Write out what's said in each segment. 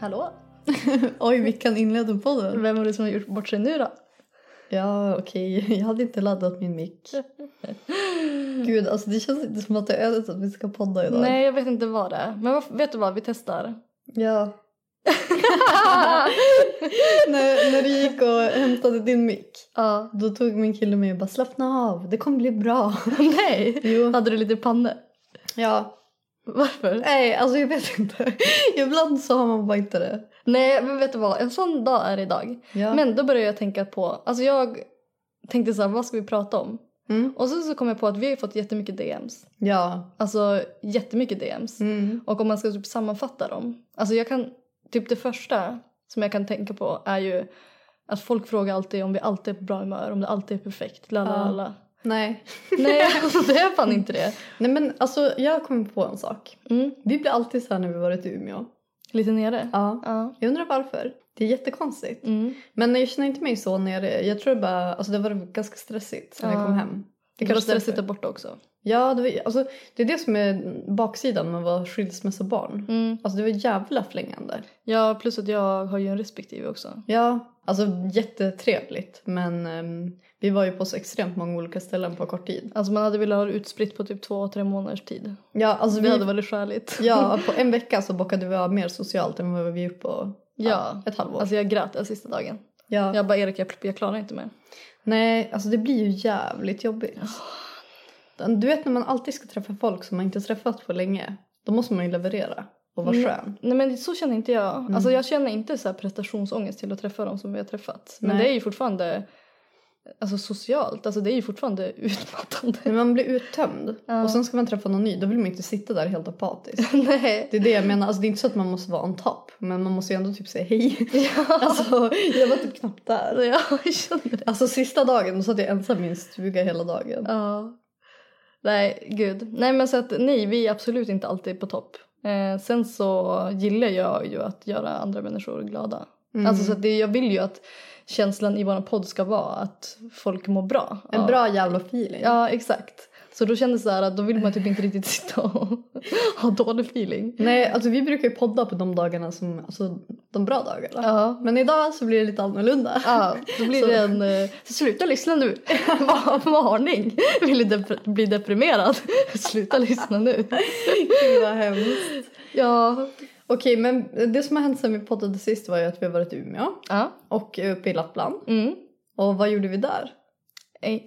Hallå? Oj, vi kan inleda podden. Vem var det som har gjort bort sig nu då? Ja, okej. Jag hade inte laddat min mick. Gud, alltså det känns inte som att det är ödet att vi ska podda idag. Nej, jag vet inte vad det är. Men vad, vet du vad, vi testar. Ja. när, när du gick och hämtade din mick, Ja. då tog min kille mig och bara slappna av, det kommer bli bra. Nej! Jo. Hade du lite panne? Ja. Varför? Nej, alltså jag vet inte. Ibland så har man bara inte det. Nej, men vet du vad? En sån dag är det idag. Ja. Men då började jag tänka på, alltså jag tänkte så här, vad ska vi prata om? Mm. Och så, så kom jag på att vi har fått jättemycket DMs. Ja. Alltså jättemycket DMs. Mm. Och om man ska typ sammanfatta dem. Alltså jag kan, typ det första som jag kan tänka på är ju att folk frågar alltid om vi alltid är på bra humör, om det alltid är perfekt. Lalalala. Nej. Nej, det är fan inte det. Nej men alltså jag kommer på en sak. Mm. Vi blir alltid så här när vi varit i Umeå. Lite nere. Ja. Ja. Jag undrar varför. Det är jättekonstigt. Mm. Men jag känner inte mig så nere. Jag tror bara, alltså det var ganska stressigt när Ja. jag kom hem. Det kan vara stressigt därför. där borta också. Ja, det, var, alltså, det är det som är baksidan med att vara skilsmässobarn. Mm. Alltså det var jävla flängande. Ja, plus att jag har ju en respektive också. Ja, alltså jättetrevligt. Men ehm, vi var ju på så extremt många olika ställen på kort tid. Alltså man hade velat ha det utspritt på typ två, tre månaders tid. Ja, alltså Det vi, hade varit skäligt. ja, på en vecka så bockade vi av mer socialt än vad vi gjort på Ja. ett halvår. Alltså jag grät den sista dagen. ja. Jag bara Erik, jag, jag klarar inte mer. Nej, alltså det blir ju jävligt jobbigt. Du vet när man alltid ska träffa folk som man inte träffat på länge. Då måste man ju leverera och vara Mm. skön. Nej men så känner inte jag. Alltså jag känner inte så här prestationsångest till att träffa dem som vi har träffat. Men Nej. det är ju fortfarande alltså socialt, alltså det är ju fortfarande utmattande. Men man blir uttömd Ja. och sen ska man träffa någon ny. Då vill man inte sitta där helt apatisk. Nej. Det är det jag menar. Alltså det är inte så att man måste vara on top. Men man måste ju ändå typ säga hej. Ja, Alltså jag var typ knappt där. ja jag känner det. Alltså sista dagen då satt jag ensam i en stuga hela dagen. Ja. Nej, gud. Nej men så att nej, vi är absolut inte alltid på topp. Eh, sen så gillar jag ju att göra andra människor glada. Mm. Alltså så att det, jag vill ju att känslan i vår podd ska vara att folk mår bra. En Ja. bra jävla feeling. Ja, exakt. Så då kändes det så att då vill man typ inte riktigt sitta och ha dålig feeling. Nej, alltså vi brukar ju podda på de dagarna som, alltså de bra dagarna. Ja. Men idag så blir det lite annorlunda. Ja, då blir Så- det en... eh, Sluta lyssna nu! Var- Varning! Vill du dep- bli deprimerad? Sluta lyssna nu. Gud vad hemskt. Ja. Okej, men det som har hänt sen vi poddade sist var ju att vi har varit i Umeå Ja. och uppe i Lappland. Mm. Och vad gjorde vi där?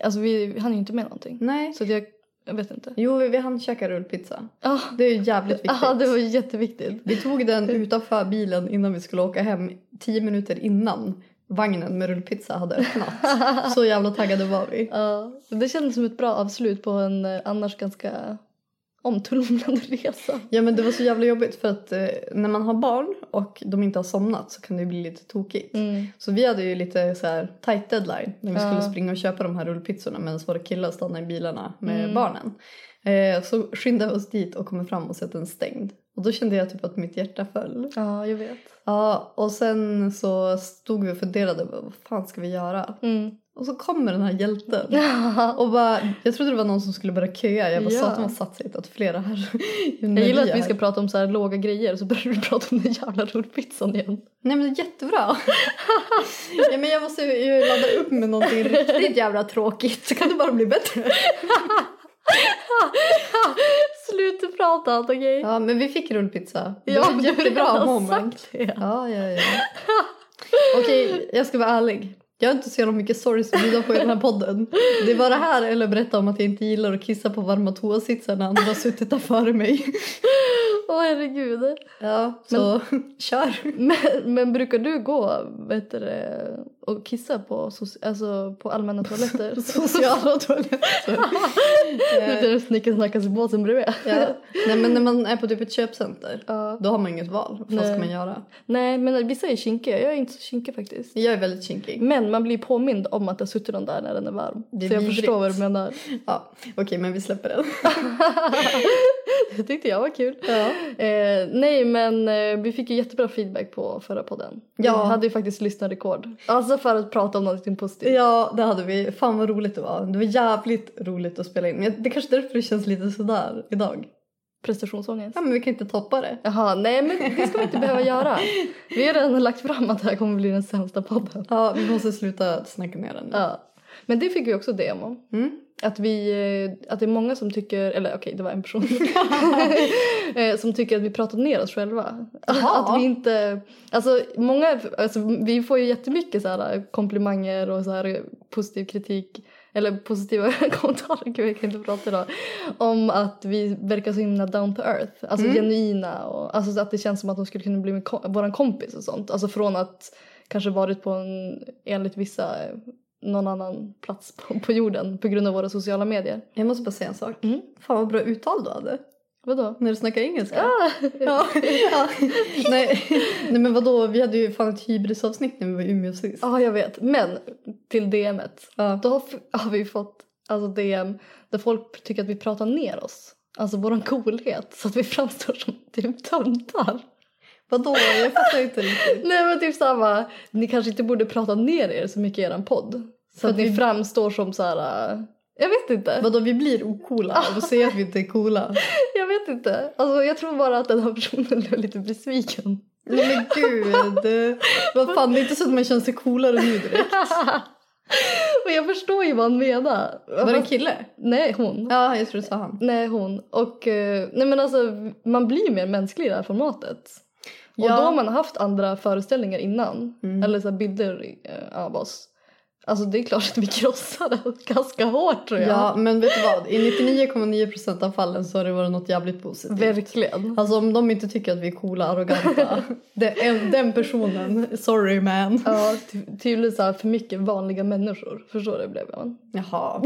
Alltså vi, hann ju inte med någonting. Nej. Så jag, jag vet inte. Jo, vi, vi hann käka rullpizza. Ja, Det är ju jävligt viktigt. ja det var jätteviktigt. Vi tog den utanför bilen innan vi skulle åka hem tio minuter innan vagnen med rullpizza hade öppnat. Så jävla taggade var vi. Ja, det kändes som ett bra avslut på en eh, annars ganska omtumlande resa. Ja men det var så jävla jobbigt för att eh, när man har barn och de inte har somnat så kan det bli lite tokigt. Mm. Så vi hade ju lite så här tight deadline när vi skulle Ja. springa och köpa de här rullpizzorna medan våra killar stannade i bilarna med Mm. barnen. Eh, så skyndade vi oss dit och kommer fram och sett den stängd. Och då kände jag typ att mitt hjärta föll. Ja, jag vet. Ja, och sen så stod vi och funderade, vad fan ska vi göra? Mm. Och så kommer den här hjälten. Och bara, jag trodde det var någon som skulle börja köa. Jag bara Ja. sa att de har satt sig att flera här. Jag gillar att vi ska prata om så här låga grejer så börjar du prata om den jävla rullpizzan igen. Nej men det är jättebra. ja, men jag måste ju ladda upp med någonting riktigt jävla tråkigt. Så kan det bara bli bättre. Sluta prata okej? Ja men vi fick rullpizza. Det Ja, var ett har jättebra moment. det. Ja, ja, ja. Okej, jag ska vara ärlig. Jag har inte så jävla mycket stories att bjuda på i den här podden. Det var det här eller berätta om att jag inte gillar att kissa på varma toasitsar när andra har suttit där före mig. Åh herregud. Ja, så kör. Men, men brukar du gå vet du, och kissa på, alltså, på allmänna toaletter? Sociala toaletter. Vet du, snickar snackas i båten bredvid? Ja. Nej men när man är på typ ett köpcenter. Ja. Då har man inget val. Vad Nej. ska man göra? Nej men vissa är kinkiga, jag är inte så kinkig faktiskt. Jag är väldigt kinkig. Men man blir påmind om att det suttit någon där när den är varm. Det är så jag vidrigt. förstår vad du menar. Ja, okej men vi släpper den. Det tyckte jag var kul. Ja. Eh, nej men eh, vi fick ju jättebra feedback på förra podden. Ja. Vi hade ju faktiskt lyssnarrekord. Alltså för att prata om någonting positivt. Ja, det hade vi. Fan vad roligt det var. Det var jävligt roligt att spela in. Men Det är kanske därför det känns lite sådär idag. Prestationsångest. Ja men vi kan inte toppa det. Jaha, nej men det ska vi inte behöva göra. Vi har redan lagt fram att det här kommer bli den sämsta podden. Ja, vi måste sluta snacka ner den. Ja. Men det fick vi också DM om. Mm. Att, vi, eh, att det är många som tycker, eller okej det var en person, eh, som tycker att vi pratar ner oss själva. Jaha. Att vi inte, alltså många, alltså, vi får ju jättemycket så här, komplimanger och så här, positiv kritik eller positiva kommentarer, gud jag kan inte prata idag, om att vi verkar så himla down to earth, alltså Mm. genuina och alltså så att det känns som att de skulle kunna bli min, våran kompis och sånt. Alltså från att kanske varit på en, enligt vissa, eh, någon annan plats på, på jorden på grund av våra sociala medier. Jag måste bara säga en sak. Mm. Fan vad bra uttal du hade. Vadå? När du snackar engelska. Ah, Ja. ja. Nej. Nej men vadå, vi hade ju fan ett hybrisavsnitt när vi var i Umeå sist. Ja, jag vet. Men till DMet. Ja. Då har, har vi fått alltså DM där folk tycker att vi pratar ner oss. Alltså våran coolhet. Så att vi framstår som typ töntar. Vadå, jag fattar inte riktigt. Nej men typ samma. Ni kanske inte borde prata ner er så mycket i eran podd. Så att vi- framstår som så här. äh, Jag vet inte. Vadå, vi blir ocoola att säga att vi inte är coola. Jag vet inte. Alltså jag tror bara att den här personen blev lite besviken. Nej men gud. Vad fan, det är inte så att man känner sig coolare nu direkt. Men jag förstår ju vad han menar. Var det en kille? Nej, hon. Ja, jag tror det sa han. Nej, hon. Och eh, nej men alltså man blir mer mänsklig i det här formatet. Och Ja. då har man haft andra föreställningar innan. Mm. Eller så bilder eh, av oss. Alltså det är klart att vi krossade ganska hårt tror jag. Ja, men vet du vad? I 99,9% av fallen så har det varit något jävligt positivt. Verkligen. Alltså om de inte tycker att vi är coola, arroganta. är den personen, sorry man. Ja, ty- tydligen så för mycket vanliga människor. Förstår du blev jag? Jaha.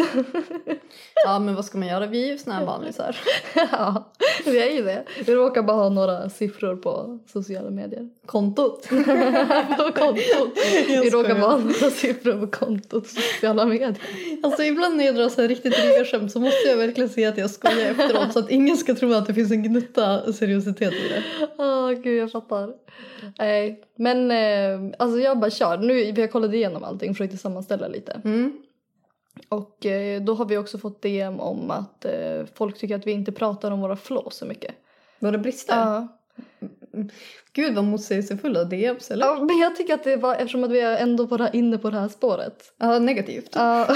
Ja men vad ska man göra? Vi är ju såna här vanlisar. ja, vi är ju det. Vi råkar bara ha några siffror på sociala medier. Kontot. på kontot. Vi råkar bara ha några siffror på kontot på sociala medier. Alltså ibland när jag drar så här riktigt dryga skämt så måste jag verkligen säga att jag skojar efteråt så att ingen ska tro att det finns en gnutta seriositet i det. Åh gud jag fattar. Nej men eh, alltså jag bara kör. Nu, vi har kollat igenom allting försökte sammanställa lite. Mm. Och eh, då har vi också fått DM om att eh, folk tycker att vi inte pratar om våra flås så mycket. Det brister? Ja. Gud vad motsägelsefulla DMs eller? ja men jag tycker att det var eftersom att vi är ändå här, inne på det här spåret. Ja, negativt. Ja,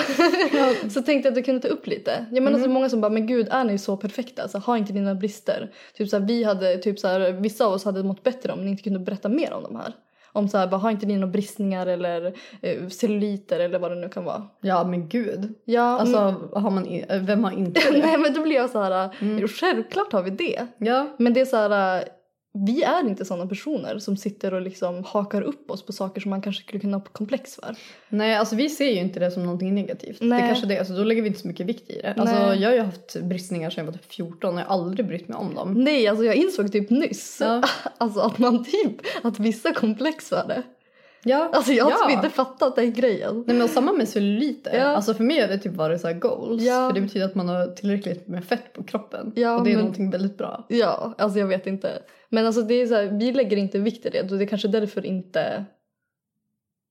så tänkte jag att du kunde ta upp lite. Jag menar så många som bara, men gud är ni så perfekta? Så har inte ni några brister? Typ så här, vi hade, typ så här, vissa av oss hade mått bättre om ni inte kunde berätta mer om de här. Om så här, bara, har inte ni några bristningar eller eh, celluliter eller vad det nu kan vara. Ja men gud. Ja, Alltså mm, har man, i- vem har inte det? nej men då blir jag så här, mm. självklart har vi det. Ja. Men det är så här, vi är inte sådana personer som sitter och liksom hakar upp oss på saker som man kanske skulle kunna ha komplex för. Nej alltså vi ser ju inte det som någonting negativt. Nej. Det kanske det, alltså, då lägger vi inte så mycket vikt i det. Alltså jag har ju haft bristningar sedan jag var typ 14 och jag har aldrig brytt mig om dem. Nej, alltså jag insåg typ nyss Ja. alltså att man typ, att vissa komplex var det. Ja. Alltså jag har ja. typ inte fattat den grejen. Nej men samma med celluliter. Ja. Alltså för mig har det typ varit så goals. Ja. För det betyder att man har tillräckligt med fett på kroppen. Ja, och det är men- någonting väldigt bra. Ja, alltså jag vet inte. Men alltså det är så här, vi lägger inte vikt i det och det är kanske därför inte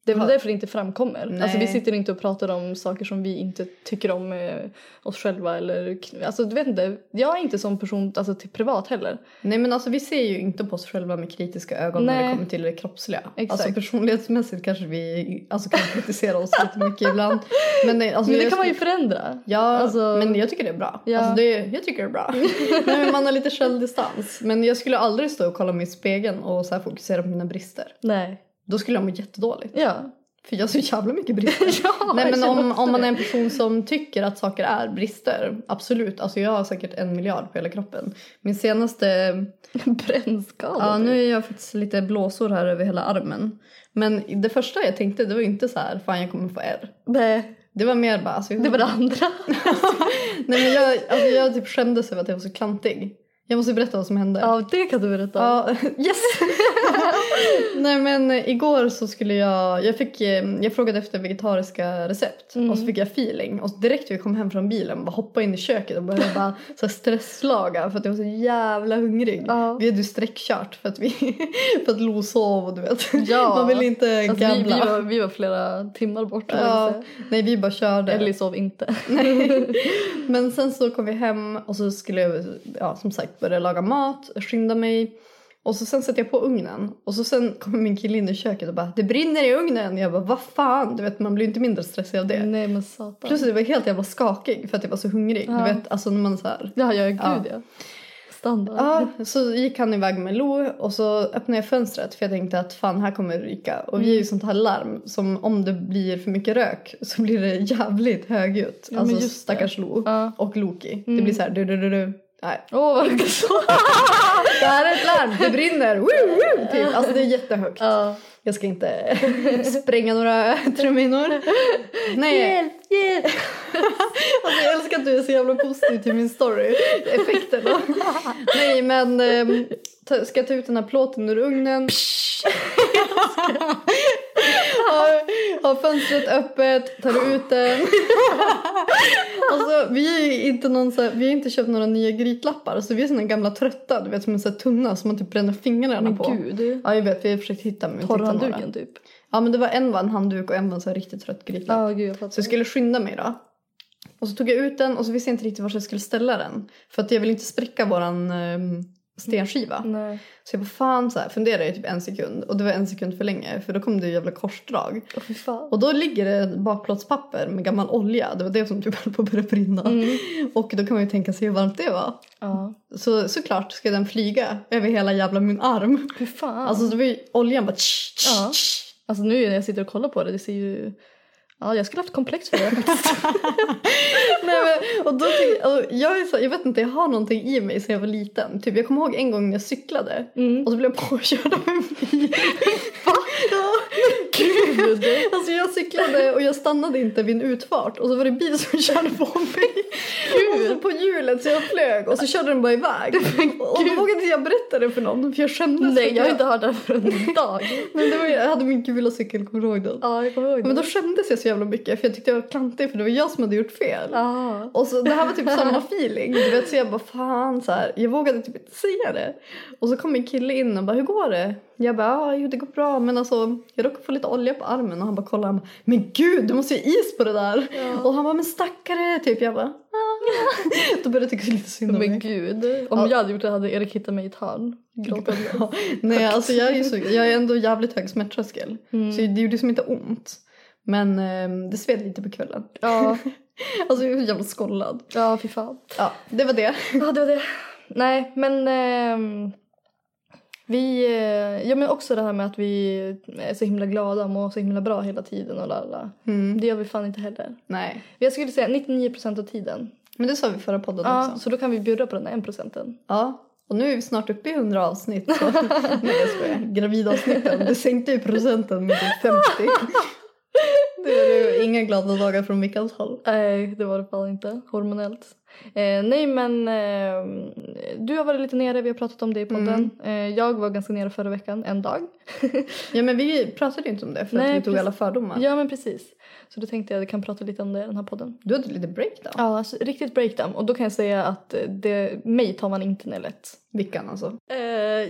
Det är väl därför det inte framkommer. Nej. Alltså vi sitter inte och pratar om saker som vi inte tycker om med oss själva eller alltså du vet inte. Jag är inte sån person alltså till privat heller. Nej men alltså vi ser ju inte på oss själva med kritiska ögon när Nej. det kommer till det kroppsliga. Exakt. Alltså personlighetsmässigt kanske vi alltså, kan kritisera oss lite mycket ibland. Men, nej, alltså, Men det kan man ju förändra. Ja, Alltså- men jag tycker det är bra. Ja. Alltså det, jag tycker det är bra. Nej, man har lite självdistans. Men jag skulle aldrig stå och kolla mig i spegeln och så fokusera på mina brister. Nej. Då skulle jag må jättedåligt. Ja. För jag har så jävla mycket brister. Ja, Nej men om, om man är en person som tycker att saker är brister, absolut. Alltså jag har säkert en miljard på hela kroppen. Min senaste, Brännskada. ja nu är jag faktiskt lite blåsor här över hela armen. Men det första jag tänkte det var inte så här, fan jag kommer få R. Nej. Det var mer bara, alltså, Det var det andra. Nej men jag, alltså, jag typ skämdes över att jag var så klantig. Jag måste berätta vad som hände. Ja det kan du berätta. Ja, yes! Nej men eh, igår så skulle jag, jag fick, eh, jag frågade efter vegetariska recept Mm. och så fick jag feeling och direkt när vi kom hem från bilen bara hoppa in i köket och började bara så stresslaga för att jag var så jävla hungrig. Ja. Vi hade ju sträckkört för att vi, för att Lo sov och du vet. Ja. Man vill inte Alltså, vi, vi, var, vi var flera timmar bort. Ja, nej vi bara körde. Ellie sov inte. Men sen så kom vi hem och så skulle jag ja, som sagt börja laga mat, skynda mig. Och så sen sätter jag på ugnen och så sen kommer min kille in i köket och bara det brinner i ugnen. Jag bara vad fan, du vet man blir inte mindre stressad av det. Nej men satan. Plus jag var helt jävla skakig för att jag var så hungrig. Ja. Du vet alltså när man så här. Ja, ja gud Ja. ja. Standard. Ja, så gick han iväg med Lo och så öppnade jag fönstret för jag tänkte att fan här kommer det ryka. Och vi är Mm. ju sånt här larm som om det blir för mycket rök så blir det jävligt högljutt. Ja, alltså just det. stackars Lo Ja. och Loki. Det Mm. blir så här du du du du. Nej. Åh vad så. Det här är ett larm, det brinner! Woo, woo, typ. Alltså det är jättehögt. ja. Jag ska inte spränga några truminor. Nej. Hjälp, hjälp. Alltså jag älskar att du är så jävla positiv till min story. Effekterna. Nej men ehm, ska jag ta ut den här plåten ur ugnen. Har, har fönstret öppet, tar ut den. alltså vi är inte någon så här, vi har inte köpt några nya grytlappar så vi är såna gamla trötta, du vet som sån här tunna som man typ bränner fingrarna Men på. gud. Ja jag vet, vi har försökt hitta men vi. Torrhandduken typ. Ja men det var en var en handduk och en var en så riktigt trött grytlapp. Ja gud jag fattar. Så jag skulle skynda mig då. Och så tog jag ut den och så visste jag inte riktigt var jag skulle ställa den. För att jag vill inte spräcka våran um, stenskiva. Nej. Så jag bara fan så här, funderade i typ en sekund. Och det var en sekund för länge för då kom det ju jävla korsdrag. Fan. Och då ligger det bakplåtspapper med gammal olja. Det var det som typ höll på att börja brinna. Mm. Och då kan man ju tänka sig hur varmt det var. Ja. Så såklart ska den flyga över hela jävla min arm. Fy fan. Alltså det var ju oljan bara tsch, tsch, Ja. Alltså nu när jag sitter och kollar på det, det ser ju... Ja, jag skulle haft komplex för det. Nej, men, och då och jag, så, jag vet inte, jag har någonting i mig sen jag var liten. Typ, jag kommer ihåg en gång när jag cyklade Mm. och så blev jag påkörd av en bil. Gud! Alltså jag cyklade och jag stannade inte vid en utfart och så var det en bil som körde på mig. Och så på hjulet så jag flög och så körde den bara iväg. Och då vågade inte jag berätta det för någon för jag skämdes. Nej, jag har inte hört det för en dag. Men det var, jag hade min gula cykel, kommer du ihåg den? Ja, jag kommer ihåg det. Men då skämdes jag så jävla mycket för jag tyckte jag var klantig för det var jag som hade gjort fel. Ja. Och så det här var typ samma feeling. Du vet, så jag bara fan så här. Jag vågade typ inte säga det. Och så kom en kille in och bara hur går det? Jag bara ja, jo det går bra men alltså jag råkade få lite olja på armen och han bara kollade han bara, men gud du måste ju is på det där. Och han bara men stackare typ jag bara "Ah." Då började jag tycka lite synd om Men mig. gud. Om Ja. jag hade gjort det hade Erik hittat mig i ett hörn. Ja, Nej alltså jag är, ju så, jag är ändå jävligt hög smärttröskel. Mm. Så det gjorde som inte ont. Men eh, det sved lite på kvällen. Ja, Alltså jag är så jävla skollad. ja fy fan. Ja det var det. Ja, det var det. Nej, men ehm, vi, eh, ja men också det här med att vi är så himla glada och mår så himla bra hela tiden och lalla. Mm. Det gör vi fan inte heller. Nej. Jag skulle säga 99% av tiden. Men det sa vi förra podden Ja, också. så då kan vi bjuda på den här 1%. Ja, och nu är vi snart uppe i 100 avsnitt. Så. Nej jag skojar, gravidavsnitten. Det sänkte ju procenten med typ 50. Inga glada dagar från Mickans håll. Nej, det var det fan inte. Hormonellt. Eh, nej, men eh, du har varit lite nere. Vi har pratat om det i podden. Eh, jag var ganska nere förra veckan, en dag. Ja men vi pratade ju inte om det för Nej, att vi tog alla fördomar. Ja, men precis. Så då tänkte jag att jag kan prata lite om det i den här podden. Du hade lite breakdown. Ja, alltså, riktigt breakdown. Och då kan jag säga att det, mig tar man inte ner lätt. Vickan alltså. Eh,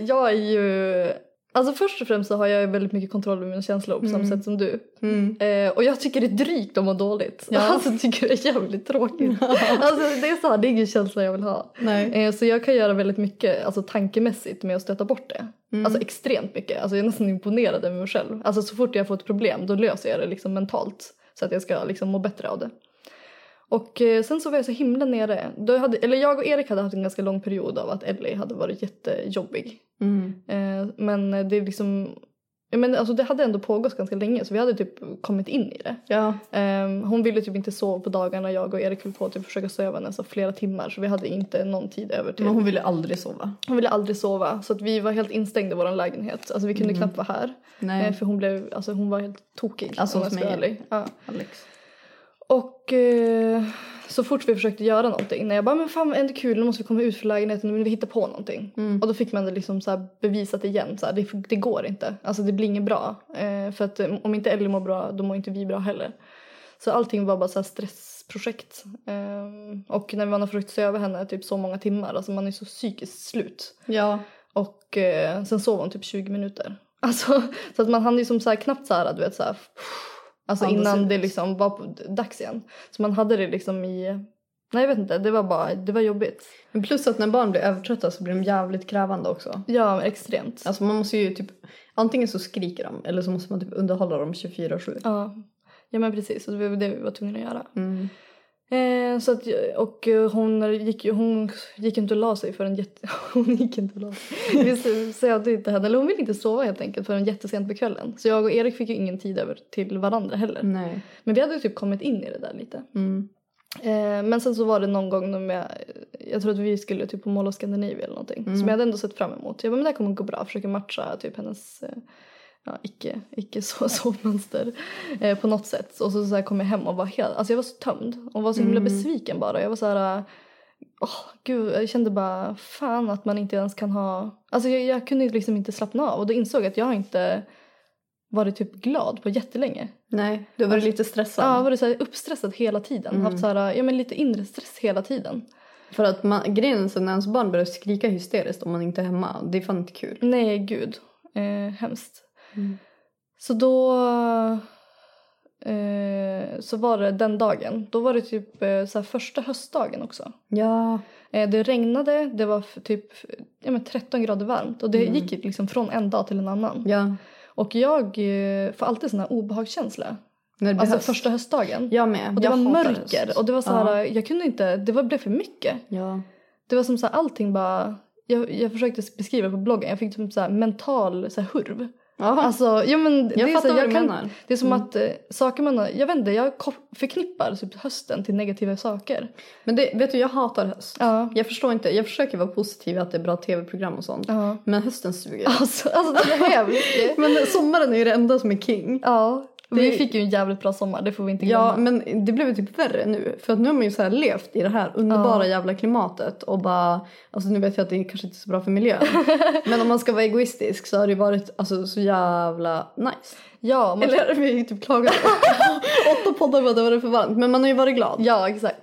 jag är ju Alltså först och främst så har jag väldigt mycket kontroll över mina känslor på samma sätt som du. Mm. Eh, och jag tycker det är drygt att må dåligt. Ja. Alltså jag tycker det är jävligt tråkigt. alltså det är så här, det är ingen känsla jag vill ha. Nej. Eh, så jag kan göra väldigt mycket alltså, tankemässigt med att stöta bort det. Alltså extremt mycket. Alltså jag är nästan imponerad över mig själv. Alltså så fort jag får ett problem då löser jag det liksom mentalt. Så att jag ska liksom må bättre av det. Och eh, sen så var jag så himla nere. Då hade, eller jag och Erik hade haft en ganska lång period av att Ellie hade varit jättejobbig. Mm. Eh, men det liksom... Men alltså det hade ändå pågått ganska länge så vi hade typ kommit in i det. Ja. Ehm, hon ville typ inte sova på dagarna. Jag och Erik höll på att typ försöka söva henne så flera timmar så vi hade inte någon tid över till. Men hon ville aldrig sova. Hon ville aldrig sova så att vi var helt instängda i vår lägenhet. Alltså vi kunde knappt vara här. Nej. Eh, för hon blev, alltså hon var helt tokig. Alltså om jag. Ja. Alex. Och eh, så fort vi försökte göra någonting, när jag bara men fan vad ändå kul, nu måste vi komma ut för lägenheten, nu vill vi hitta på någonting. Och då fick man det liksom så bevisat igen, så här, det, det går inte. Alltså det blir inget bra. Eh, för att eh, om inte Ellie mår bra, då mår inte vi bra heller. Så allting var bara så stressprojekt. Eh, och när man har försökt söva henne typ så många timmar, alltså man är så psykiskt slut. Ja. Och eh, sen sov hon typ 20 minuter. Alltså, så att man hann ju som så här knappt så här, du vet så här, Alltså Andas innan det liksom var på, dags igen. Så man hade det liksom i... Nej jag vet inte, det var bara, det var jobbigt. Men plus att när barn blir övertrötta så blir de jävligt krävande också. Ja, extremt. Alltså man måste ju typ, antingen så skriker de eller så måste man typ underhålla dem 24-7. Ja. ja men precis, och det var det vi var tvungna att göra. Mm. Eh, så att, och hon gick hon gick inte och la sig förrän jätte... Hon gick inte och la sig. Vi sövde inte henne, eller hon ville inte sova helt enkelt förrän jättesent på kvällen. Så jag och Erik fick ju ingen tid över till varandra heller. Nej. Men vi hade ju typ kommit in i det där lite. Mm. Eh, men sen så var det någon gång när jag, jag tror att vi skulle typ på Mall of Scandinavia eller någonting. Som jag hade ändå sett fram emot. Jag bara, men det här kommer gå bra. Försöker matcha typ hennes eh, ja, icke, icke så sovmönster eh, på något sätt. Och så, så här kom jag hem och var helt, alltså jag var så tömd. Och var så himla besviken bara. Jag var så här, åh gud, jag kände bara fan att man inte ens kan ha, alltså jag, jag kunde liksom inte slappna av. Och då insåg jag att jag inte varit typ glad på jättelänge. Nej, du har varit lite stressad. Ja, jag varit så här uppstressad hela tiden. Haft så här, ja men lite inre stress hela tiden. För att man, grejen är när ens barn börjar skrika hysteriskt om man inte är hemma, det är fan inte kul. Nej, gud. Eh, hemskt. Så då... Eh, så var det den dagen. Då var det typ eh, så första höstdagen också. Ja. Eh, det regnade, det var typ ja, men 13 grader varmt. Och det gick ju liksom från en dag till en annan. Ja. Och jag eh, får alltid sån här obehagskänsla. När det blir Alltså höst. första höstdagen. Jag med. Och det jag var mörker höst. och det var så här, Ja. jag kunde inte, det var, blev för mycket. Ja. Det var som så här, allting bara, jag, jag försökte beskriva på bloggen, jag fick typ så här mental så här, hurv. Ja. Alltså, ja, men det, Jag är fattar så, vad jag du kan, menar. Mm. Det är som att eh, saker man, jag vet inte, jag förknippar typ hösten till negativa saker. Men det, vet du, jag hatar höst. Ja. Jag förstår inte, jag försöker vara positiv att det är bra tv-program och sånt. Ja. Men hösten suger. Alltså, alltså det är hemskt. Men sommaren är ju det enda som är king. ja, vi Det- fick ju en jävligt bra sommar, det får vi inte glömma. Ja, men det blev ju typ värre nu. För att nu har man ju så här levt i det här underbara jävla klimatet och bara, alltså nu vet jag att det kanske inte är så bra för miljön. men om man ska vara egoistisk så har det varit alltså, så jävla nice. ja, man, Eller vi har typ klagat. Åtta poddar var det var det för varmt. Men man har ju varit glad. ja exakt.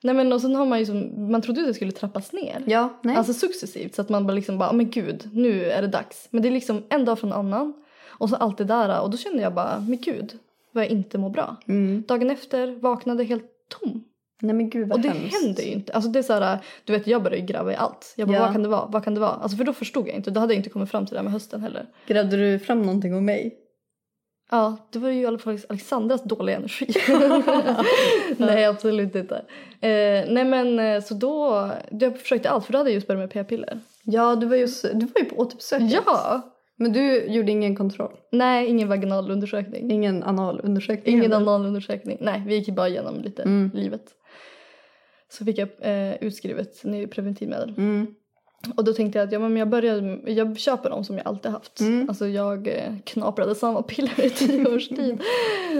Nej men och sen har man ju som, man trodde att det skulle trappas ner. Ja, nej. Alltså successivt så att man bara liksom bara, "Ah, men gud, nu är det dags. Men det är liksom en dag från annan. Och så allt det där och då kände jag bara, men gud, vad jag inte mår bra. Mm. Dagen efter vaknade helt tom. nej men gud vad Och det hemskt. händer ju inte. Alltså det är så här, du vet jag började gräva i allt. Jag bara, Ja. vad kan det vara? Vad kan det vara? Alltså för då förstod jag inte. Då hade jag inte kommit fram till det här med hösten heller. Grävde du fram någonting om mig? Ja, det var ju i alla fall Alexandras dåliga energi. nej, absolut inte. Eh, nej men eh, så då, jag försökte allt för då hade jag just börjat med p-piller. Ja, du var ju, så- du var ju på återbesöket. Ja! Men du gjorde ingen kontroll? Nej, ingen vaginal undersökning. Ingen analundersökning? Ingen heller? analundersökning. Nej, vi gick bara igenom lite Mm. livet. Så fick jag eh, utskrivet ny preventivmedel. Mm. Och då tänkte jag att ja, men jag, börjar, jag köper dem som jag alltid haft. Mm. Alltså jag eh, knaprade samma piller i tio års tid.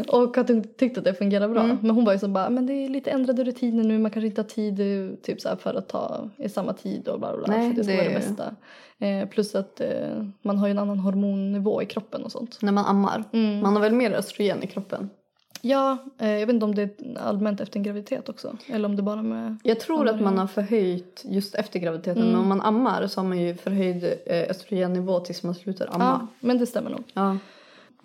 Och hon tyckte att det fungerade bra. Mm. Men hon var ju så bara, men det är lite ändrade rutiner nu. Man kanske inte har tid eh, typ så för att ta i samma tid och bla bla. Nej, för det ska det vara det bästa. Eh, plus att eh, man har ju en annan hormonnivå i kroppen och sånt. När man ammar. Mm. Man har väl mer östrogen i kroppen? Ja, eh, jag vet inte om det är allmänt efter en graviditet också. Eller om det bara med... Jag tror Ammar att man har förhöjt just efter graviditeten. Mm. Men om man ammar så har man ju förhöjd eh, östrogennivå tills man slutar Ja, amma. men det stämmer nog. Ja.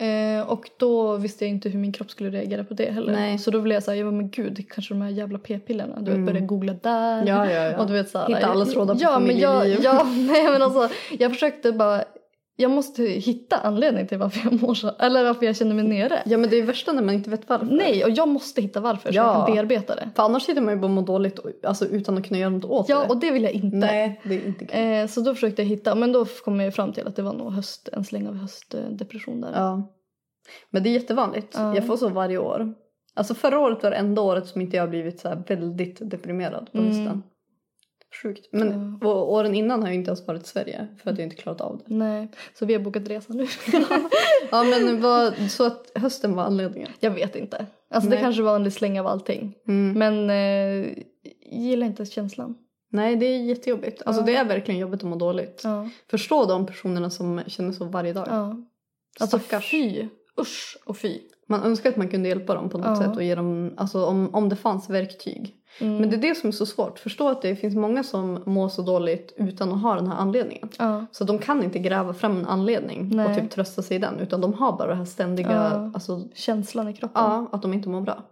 Eh, och då visste jag inte hur min kropp skulle reagera på det heller. Nej. Så då blev jag såhär, jag men gud, kanske de här jävla p-pillerna. Du vet, Mm. började googla där. Ja, ja, ja. Och du vet såhär. Hitta alla trådar på ja, men jag, ja, nej men alltså jag försökte bara, jag måste hitta anledning till varför jag mår så. Eller varför jag känner mig nere. ja men det är värsta när man inte vet varför. Nej, och jag måste hitta varför så Ja. jag kan bearbeta det. För annars sitter man ju bara och mår dåligt och- alltså, utan att kunna göra något åt Ja, det. och det vill jag inte. Nej, det är inte kul. Eh, så då försökte jag hitta, men då kom jag fram till att det var nog höst, en släng av höstdepression där. Ja. Men det är jättevanligt. Ja. Jag får så varje år. Alltså förra året var det enda året som inte jag blivit så väldigt deprimerad på Mm. Sjukt. Men och åren innan har jag inte ens varit i Sverige för att jag inte klarat av det. Nej, så vi har bokat resa nu. Ja men vad, så att hösten var anledningen. jag vet inte. Alltså det Nej. kanske var en släng av allting. Mm. Men eh, gillar inte känslan. Nej det är jättejobbigt. Alltså Ja. det är verkligen jobbigt att må dåligt. Ja. Förstå de personerna som känner så varje dag. ja. Alltså Stackars. fy. Usch och fy. Man önskar att man kunde hjälpa dem på något Ja. sätt och ge dem, alltså om, om det fanns verktyg. Mm. Men det är det som är så svårt. Förstå att det finns många som mår så dåligt utan att ha den här anledningen. Ja. Så de kan inte gräva fram en anledning och Nej. typ trösta sig i den. Utan de har bara det här ständiga, Ja. alltså, Känslan i kroppen. ja, att de inte mår bra.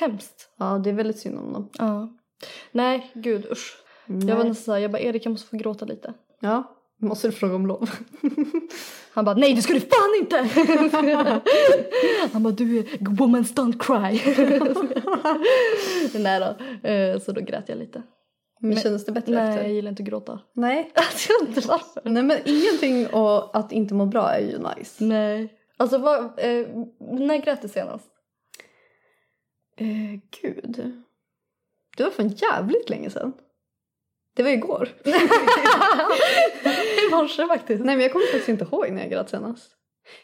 Hemskt. Ja, det är väldigt synd om dem. Ja. Nej, gud usch. Nej. Jag var nästan såhär, jag bara Erik jag måste få gråta lite. Ja, måste du fråga om lov? Han bara nej det ska du fan inte! Han bara du är woman don't cry. nej då, Eh, så då grät jag lite. Men, Men- kändes det bättre Nej jag efter? gillar inte att gråta. Nej. Alltså, jag vet inte varför. Nej men ingenting och att inte må bra är ju nice. Nej. Alltså vad, eh, när grät du senast? Eh, gud. Det var för jävligt länge sedan. Det var igår. I morse faktiskt. Nej men jag kommer faktiskt inte ihåg när jag grät senast.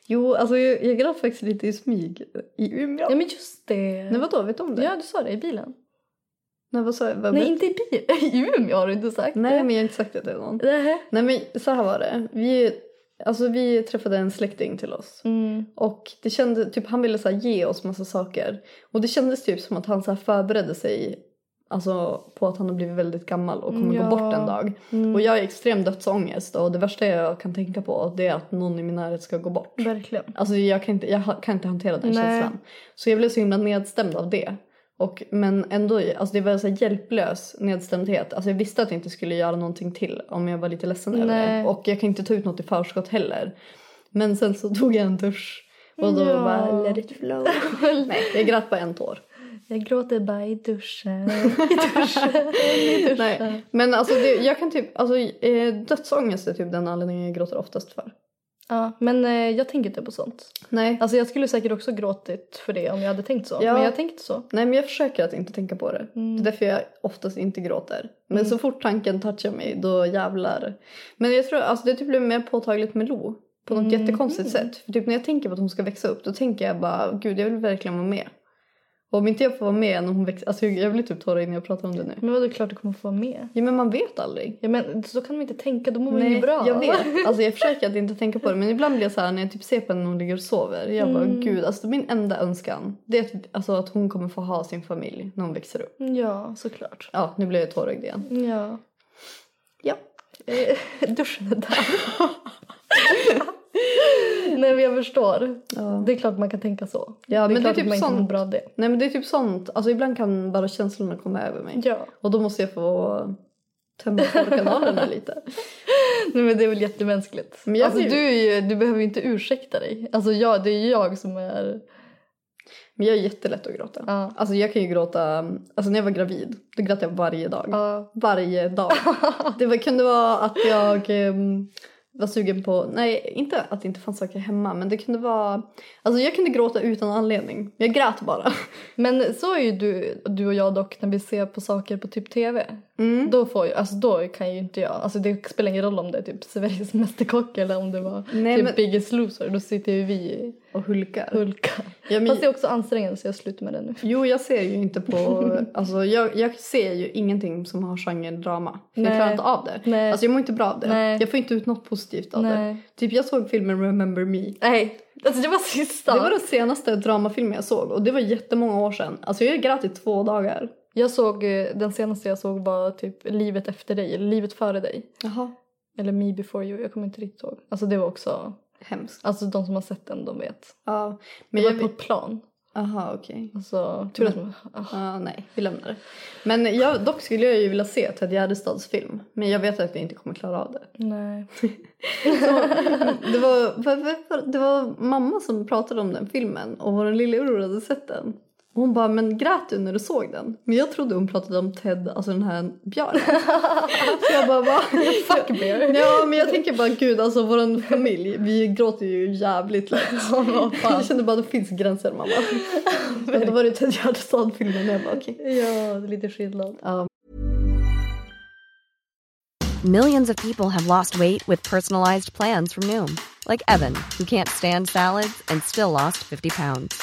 Jo, alltså jag, jag grät faktiskt lite i smyg i Umeå. Ja men just det. Nej vadå, vet du om det? Ja du sa det i bilen. Nej vad sa jag? Vad Nej inte i bilen. I Umeå har du inte sagt Nej det. men jag har inte sagt det till någon. Nej. Nej men så här var det. Vi, alltså, vi träffade en släkting till oss. Mm. Och det kändes, typ han ville så här, ge oss massa saker. Och det kändes typ som att han så här, förberedde sig alltså, på att han har blivit väldigt gammal och kommer Ja. gå bort en dag. Mm. Och jag har extrem dödsångest och det värsta jag kan tänka på det är att någon i min närhet ska gå bort. Verkligen. Alltså jag kan inte, jag kan inte hantera den Nej. känslan. Så jag blev så himla nedstämd av det. Och, men ändå, alltså det var så hjälplös nedstämdhet. Alltså jag visste att jag inte skulle göra någonting till om jag var lite ledsen över Nej. det. Och jag kan inte ta ut något i förskott heller. Men sen så tog jag en dusch. Och då Ja. bara let it flow. Nej, jag grät bara en tår. Jag gråter bara i duschen. I duschen. I duschen. Nej. Men alltså det, jag kan typ, alltså eh, dödsångest är typ den anledningen jag gråter oftast för. Ja, men eh, jag tänker inte på sånt. Nej. Alltså jag skulle säkert också gråtit för det om jag hade tänkt så. Ja. Men jag tänkte inte så. Nej men jag försöker att inte tänka på det. Mm. Det är därför jag oftast inte gråter. Men Mm. så fort tanken touchar mig då jävlar. Men jag tror alltså det typ blir mer påtagligt med Lo. På något Mm. jättekonstigt sätt. För typ när jag tänker på att hon ska växa upp då tänker jag bara gud jag vill verkligen vara med. Om inte jag får vara med när hon växer, alltså jag, blir typ tårögd när jag pratar om det nu. Men vadå klart du kommer få vara med. Ja men man vet aldrig. Ja men så kan man inte tänka, då mår man ju bra. jag vet. Alltså jag försöker att inte tänka på det men ibland blir jag så här när jag typ ser på henne när hon ligger och sover. Jag bara Mm. gud alltså min enda önskan det är att, alltså, att hon kommer få ha sin familj när hon växer upp. Ja, såklart. Ja nu blir jag tårögd igen. Ja. Ja. Eh, duschen är där. Nej men jag förstår. Ja. Det är klart man kan tänka så. Ja, det är men det är typ att man sånt. bra det. Nej men det är typ sånt, alltså ibland kan bara känslorna komma över mig. Ja. Och då måste jag få tömma kanalerna lite. Nej men det är väl jättemänskligt. Men jag alltså, du, ju, du behöver ju inte ursäkta dig. Alltså jag, det är jag som är... Men jag är jättelätt att gråta. Ja. Alltså jag kan ju gråta, alltså när jag var gravid, då grät jag varje dag. Ja. Varje dag. det var, kunde vara att jag em, var sugen på, nej inte att det inte fanns saker hemma men det kunde vara, alltså jag kunde gråta utan anledning. Jag grät bara. Men så är ju du, du och jag dock när vi ser på saker på typ tv. Mm. Då, får ju, alltså då kan ju inte jag, alltså det spelar ingen roll om det är typ Sveriges Mästerkock eller om det var Nej, typ men- Biggest Loser. Då sitter ju vi Och hulkar. hulka. Ja, men- Fast det är också ansträngande så jag slutar med det nu. Jo, jag ser ju inte på... Alltså, jag, jag ser ju ingenting som har genren drama. För Jag klarar inte av det. Nej. Alltså, jag mår inte bra av det. Nej. Jag får inte ut något positivt av Nej. det. Typ jag såg filmen Remember Me. Nej, Alltså det var sista. Det var den senaste dramafilmen jag såg och det var jättemånga år sedan. Alltså jag grät i två dagar. Jag såg, eh, den senaste jag såg var typ Livet efter dig, eller Livet före dig. Jaha. Eller Me before you, jag kommer inte riktigt ihåg. Alltså det var också, Hemskt. alltså de som har sett den de vet. Ja. Men det jag... var på ett plan. Aha, okej. Alltså tur att man, ah. Ja, nej, vi lämnar det. Men jag, dock skulle jag ju vilja se Ted Gärdestads film. Men jag vet att jag inte kommer klara av det. nej. Det var, va- va- va- det var mamma som pratade om den filmen och vår lillebror hade sett den. Och hon bara, men grät du när du såg den? Men jag trodde hon pratade om Ted, alltså den här björnen. Så jag bara, va? Fuck bear. Ja, men jag tänker bara, gud alltså vår familj, vi gråter ju jävligt lätt. Jag kände bara, det finns gränser mamma. Men då var det Ted Gärdestad-filmen jag bara, okej. Ja, det är lite skillnad. Ja. Millions of people have lost weight with personalized plans from Noom, like Evan, who can't stand salads and still lost 50 pounds.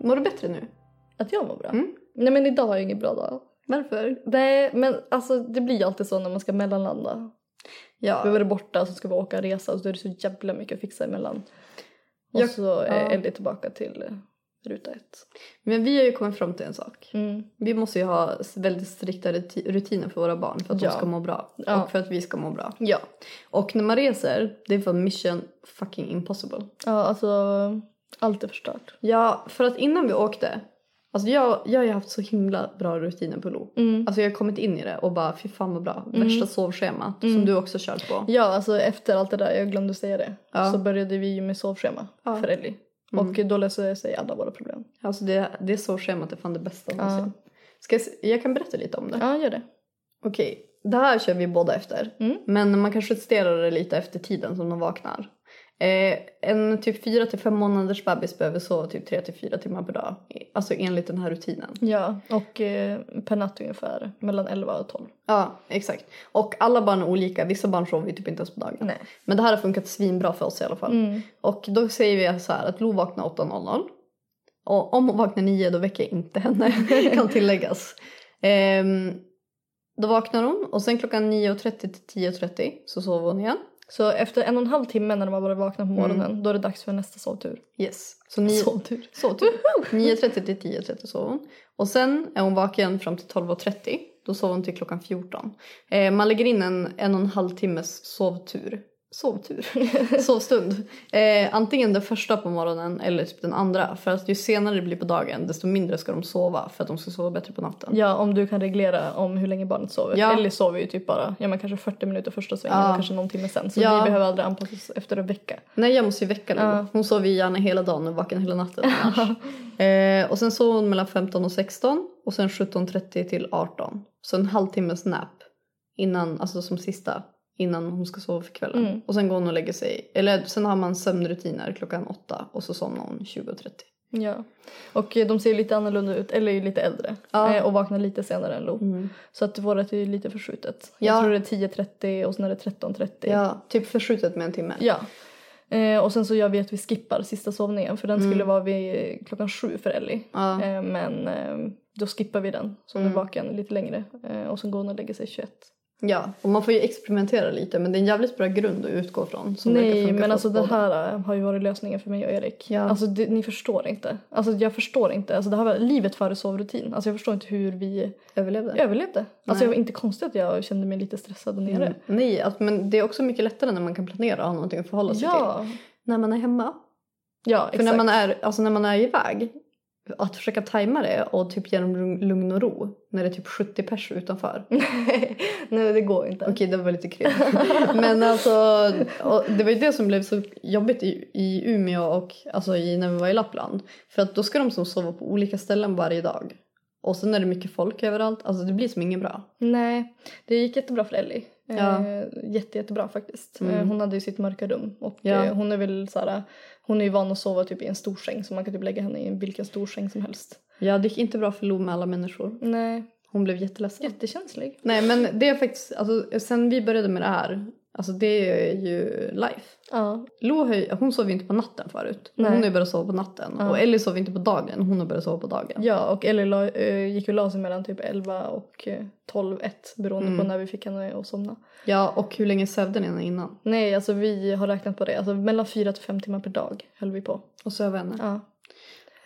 Mår du bättre nu? Att jag mår bra? Mm. Nej men idag har jag ingen bra dag. Varför? Nej men alltså det blir ju alltid så när man ska mellanlanda. Ja. Vi var borta så ska vi åka och resa och så är det så jävla mycket att fixa emellan. Och Jag- så är ja. Ellie tillbaka till eh, ruta ett. Men vi har ju kommit fram till en sak. Mm. Vi måste ju ha väldigt strikta ruti- rutiner för våra barn för att Ja. de ska må bra. Ja. Och för att vi ska må bra. Ja. Och när man reser, det är för mission fucking impossible. Ja alltså allt är förstört. Ja, för att innan vi åkte, alltså jag, jag har ju haft så himla bra rutiner på Lo. Mm. Alltså jag har kommit in i det och bara fy fan vad bra. Värsta sovschemat som du också kört på. Ja alltså efter allt det där, jag glömde säga det. Ja. Så började vi ju med sovschema Ja. för Ellie. Och då löser sig alla våra problem. Alltså det, det sovschemat är fan det bästa Ja. någonsin. Ska jag, jag kan berätta lite om det. Ja gör det. Okej, det här kör vi båda efter. Mm. Men man kan justera det lite efter tiden som de vaknar. Eh, en typ 4 till 5 månaders bebis behöver sova typ 3 till 4 timmar per dag. Alltså enligt den här rutinen. Ja och eh, per natt ungefär mellan 11 och 12. Ja, exakt. Och alla barn är olika. Vissa barn sover ju typ inte ens på dagen. Nej. Men det här har funkat svinbra för oss i alla fall. Och då säger vi så här att Lo vaknar 8.00. Och om hon vaknar 9 då väcker jag inte henne, kan tilläggas. Ehm, då vaknar hon och sen klockan 9.30 till 10.30 så sover hon igen. Så efter en och en halv timme när de har varit vakna på morgonen då är det dags för nästa sovtur. Yes. Så nio, Sovtur. Sovtur. 9.30 till 10.30 sover hon. Och sen är hon vaken fram till 12.30. Då sover hon till klockan 14. Eh, man lägger in en en och en halv timmes sovtur. Sovtur? Sovstund. Eh, antingen den första på morgonen eller typ den andra. För att ju senare det blir på dagen desto mindre ska de sova för att de ska sova bättre på natten. Ja om du kan reglera om hur länge barnet sover. Ja. Ellie sover ju typ bara ja, men kanske 40 minuter första svängen Ja. och kanske någon timme sen. Så Ja. vi behöver aldrig anpassa oss efter en vecka. Nej jag måste ju väcka Lo. Ja. Hon sover ju gärna hela dagen och vaken hela natten eh, och sen sover hon mellan 15 och 16 och sen 17.30 till 18. Så en halvtimmes nap innan, alltså som sista innan hon ska sova för kvällen. Mm. Och sen går hon och lägger sig. Eller sen har man sömnrutiner klockan 8 och så somnar hon 20.30. Ja. Och eh, de ser lite annorlunda ut. Ellie är lite äldre Ja. eh, och vaknar lite senare än Lo. Mm. Så att vårat är lite förskjutet. Ja. Jag tror det är 10.30 och sen är det 13.30. Ja, typ förskjutet med en timme. Ja. Eh, och sen så gör vi att vi skippar sista sovningen för den skulle Mm. vara vid klockan sju för Ellie. Ja. Eh, men eh, då skippar vi den så hon Mm. är vaken lite längre. Eh, och sen går hon och lägger sig 21. Ja, och man får ju experimentera lite men det är en jävligt bra grund att utgå från. Nej, men för alltså det här äh, har ju varit lösningen för mig och Erik. Ja. Alltså det, ni förstår inte. Alltså jag förstår inte. Alltså det här var livet före sovrutin. Alltså jag förstår inte hur vi Överlevde. överlevde. Alltså det var inte konstigt att jag kände mig lite stressad och nere. Mm. Nej, att, men det är också mycket lättare när man kan planera och ha någonting att förhålla sig Ja, till. När man är hemma. ja För exakt. när man, är, alltså när man är iväg, att försöka tajma det och typ ge dem lugn- och ro när det är typ 70 pers utanför. Nej, det går inte. Okej, det var lite krydd. Men alltså, det var ju det som blev så jobbigt i, i Umeå och alltså i, när vi var i Lappland. För att då ska de som sova på olika ställen varje dag. Och sen är det mycket folk överallt. Alltså det blir som inget bra. Nej, det gick jättebra för Ellie. Ja. Eh, jätte, jättebra faktiskt. Mm. Eh, hon hade ju sitt mörka rum och Ja. eh, hon är väl såhär, hon är ju van att sova typ i en stor säng så man kan typ lägga henne i vilken stor säng som helst. Ja, det gick inte bra för Lo med alla människor. Nej, Hon blev jätteledsen. jättekänslig. Nej men det är faktiskt, alltså sen vi började med det här, alltså det är ju life. Ja. Lo har hon sov ju inte på natten förut. Nej. Hon har ju börjat sova på natten. Ja. Och Ellie sov inte på dagen, hon har börjat sova på dagen. Ja, och Ellie la, eh, gick och la sig mellan typ 11 och eh, 12, 1 beroende Mm. på när vi fick henne att somna. Ja, och hur länge sövde ni henne innan? Nej, alltså vi har räknat på det. Alltså mellan 4 till 5 timmar per dag höll vi på. Och söv henne? Ja.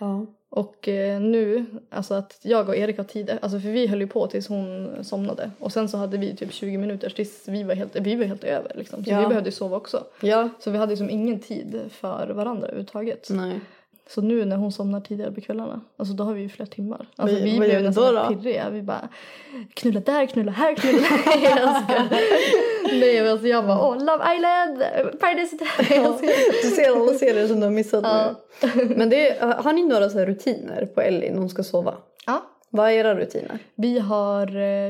Ja. Och eh, nu, alltså att jag och Erik har tid, alltså för vi höll ju på tills hon somnade. Och sen så hade vi typ 20 minuter tills vi var helt, vi var helt över liksom. Så Ja. vi behövde sova också. Ja. Så vi hade liksom ingen tid för varandra överhuvudtaget. Nej. Så nu när hon somnar tidigare på kvällarna, alltså då har vi ju flera timmar. Alltså vi gör blev nästan då pirriga. Vi bara knulla där, knulla här, knulla där. Nej men alltså jag bara åh Love Island, Paradise Hotel. Du ser alla serier som du har missat Ja. nu. Men det är, har ni några så rutiner på Ellie när hon ska sova? ja. Vad är era rutiner? Vi har eh,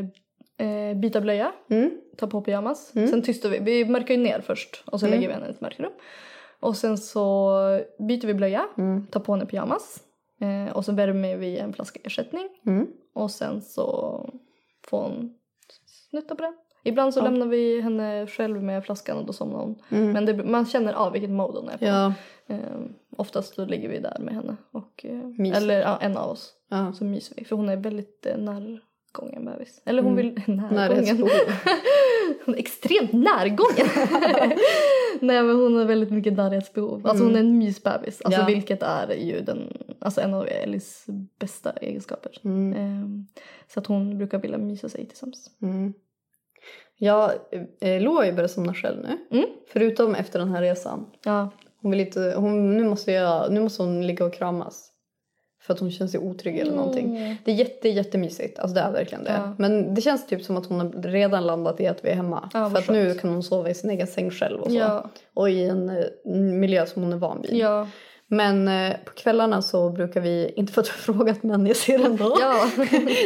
eh, byta blöja, Mm. ta på pyjamas. Sen tystar vi. Vi mörkar ju ner först och så Mm. lägger vi henne i ett mörkrum. Och sen så byter vi blöja, Mm. tar på henne pyjamas. Eh, och så värmer vi en flaska ersättning. Mm. Och sen så får hon snutta på den. Ibland så Ja. lämnar vi henne själv med flaskan och då somnar hon. Mm. Men det, man känner av vilket mode hon är på. Ja. Eh, oftast då ligger vi där med henne. Och, eh, eller ja, en av oss. ja. Så myser vi. För hon är väldigt eh, närgången bebis. Eller hon Mm. vill närgången. Hon är extremt närgången. Nej men hon har väldigt mycket närhetsbehov. Alltså hon är en mysbebis. Alltså Ja. vilket är ju den, alltså en av Ellis bästa egenskaper. Mm. Ehm, så att hon brukar vilja mysa sig tillsammans. Mm. Ja, eh, Lo har ju börjat somna själv nu. Mm. Förutom efter den här resan. Ja. Hon vill inte, hon, nu, måste jag, nu måste hon ligga och kramas. För att hon känner sig otrygg eller någonting. Mm. Det är jätte, jättemysigt. Alltså det är verkligen det. Ja. Men det känns typ som att hon har redan landat i att vi är hemma. Ja, för att nu kan hon sova i sin egen säng själv och så. Ja. Och i en eh, miljö som hon är van vid. Men eh, på kvällarna så brukar vi, inte för att du har frågat men jag ser ändå. Ja.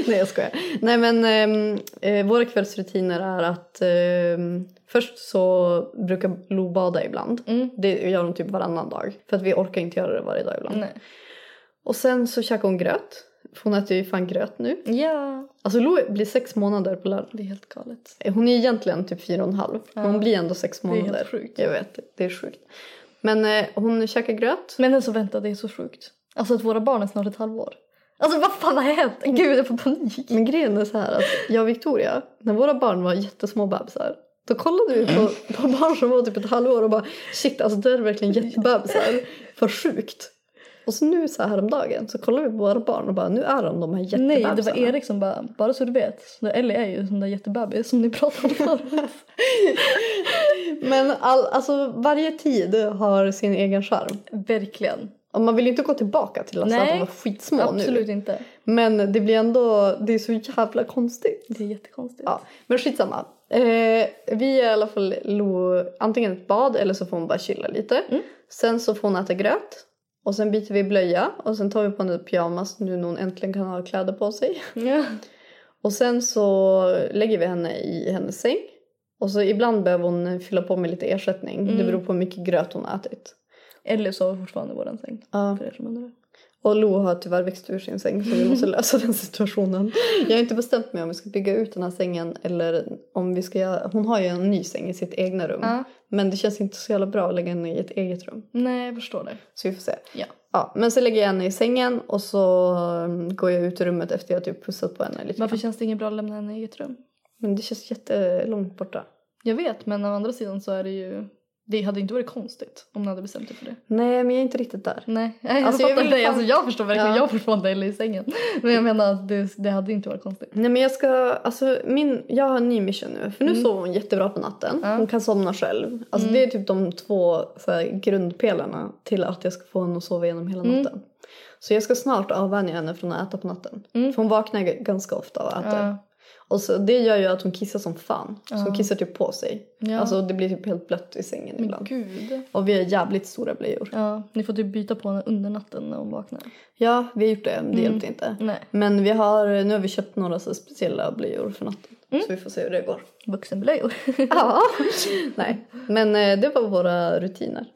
Nej jag skojar. Nej men ehm, eh, våra kvällsrutiner är att ehm, först så brukar Lo bada ibland. Mm. Det gör hon typ varannan dag. För att vi orkar inte göra det varje dag ibland. Nej. Och sen så käkar hon gröt. För hon äter ju fan gröt nu. Ja. Alltså Lo blir sex månader på lördag. Det är helt galet. Hon är egentligen typ fyra och en halv. Ja. Hon blir ändå sex är helt månader. sjukt. Jag vet, det är sjukt. Men eh, hon käkar gröt. Men alltså vänta, det är så sjukt. Alltså att våra barn är snart ett halvår. Alltså vad fan har hänt? Gud jag får panik. Men grejen är så här att jag och Victoria, när våra barn var jättesmå bebisar, då kollade vi på, på barn som var typ ett halvår och bara shit alltså det är verkligen jättebebisar. För sjukt. Och så nu så här häromdagen så kollar vi på våra barn och bara nu är de de här Nej, jättebebisarna. det var Erik som bara, bara så du vet. Så Ellie är ju en sån där jättebebis som ni pratade om förut. Men all, alltså varje tid har sin egen charm. Verkligen. Och man vill ju inte gå tillbaka till alltså att Nej, de var skitsmå Absolut nu. inte. Men det blir ändå, det är så jävla konstigt. Det är jättekonstigt. Ja, men skitsamma. Eh, vi är i alla fall Lo antingen ett bad eller så får hon bara chilla lite. Mm. Sen så får hon äta gröt. Och sen byter vi blöja och sen tar vi på henne pyjamas nu när hon äntligen kan ha kläder på sig. Ja. Och sen så lägger vi henne i hennes säng. Och så ibland behöver hon fylla på med lite ersättning. Det Mm. beror på hur mycket gröt hon har ätit. Ellie sover fortfarande i våran säng. Ja. För er som undrar. Och Lo har tyvärr växt ur sin säng så vi måste lösa den situationen. Jag har inte bestämt mig om vi ska bygga ut den här sängen eller om vi ska. Hon har ju en ny säng i sitt egna rum. Ja. Men det känns inte så jävla bra att lägga henne i ett eget rum. Nej, jag förstår det. Så vi får se. Ja. Ja, men så lägger jag henne i sängen och så um, går jag ut i rummet efter jag typ pussat på henne lite. Varför känns det inget bra att lämna henne i eget rum? Men det känns jättelångt borta. Jag vet men å andra sidan så är det ju det hade inte varit konstigt om du hade bestämt dig för det. Nej, men jag är inte riktigt där. Nej, jag, Alltså, jag, jag dig. fan- Alltså, jag förstår verkligen, Ja. jag fortfarande är i sängen. Men jag menar att det, det hade inte varit konstigt. Nej men jag ska, alltså min, jag har en ny mission nu. För nu Mm. sover hon jättebra på natten. Hon kan somna själv. Alltså Mm. det är typ de två så här, grundpelarna till att jag ska få henne att sova igenom hela Mm. natten. Så jag ska snart avvänja henne från att äta på natten. För hon vaknar ganska ofta och äter. Mm. Ja. Och så, det gör ju att hon kissar som fan. Så hon kissar typ på sig. Ja. Alltså det blir typ helt blött i sängen Men ibland. gud. Och vi har jävligt stora blöjor. Ja, ni får typ byta på henne under natten när hon vaknar. Ja, vi har gjort det. Mm. Det hjälpte inte. Nej. Men vi har, nu har vi köpt några så speciella blöjor för natten. Mm. Så vi får se hur det går. Vuxenblöjor. Ja. Nej, men eh, det var våra rutiner.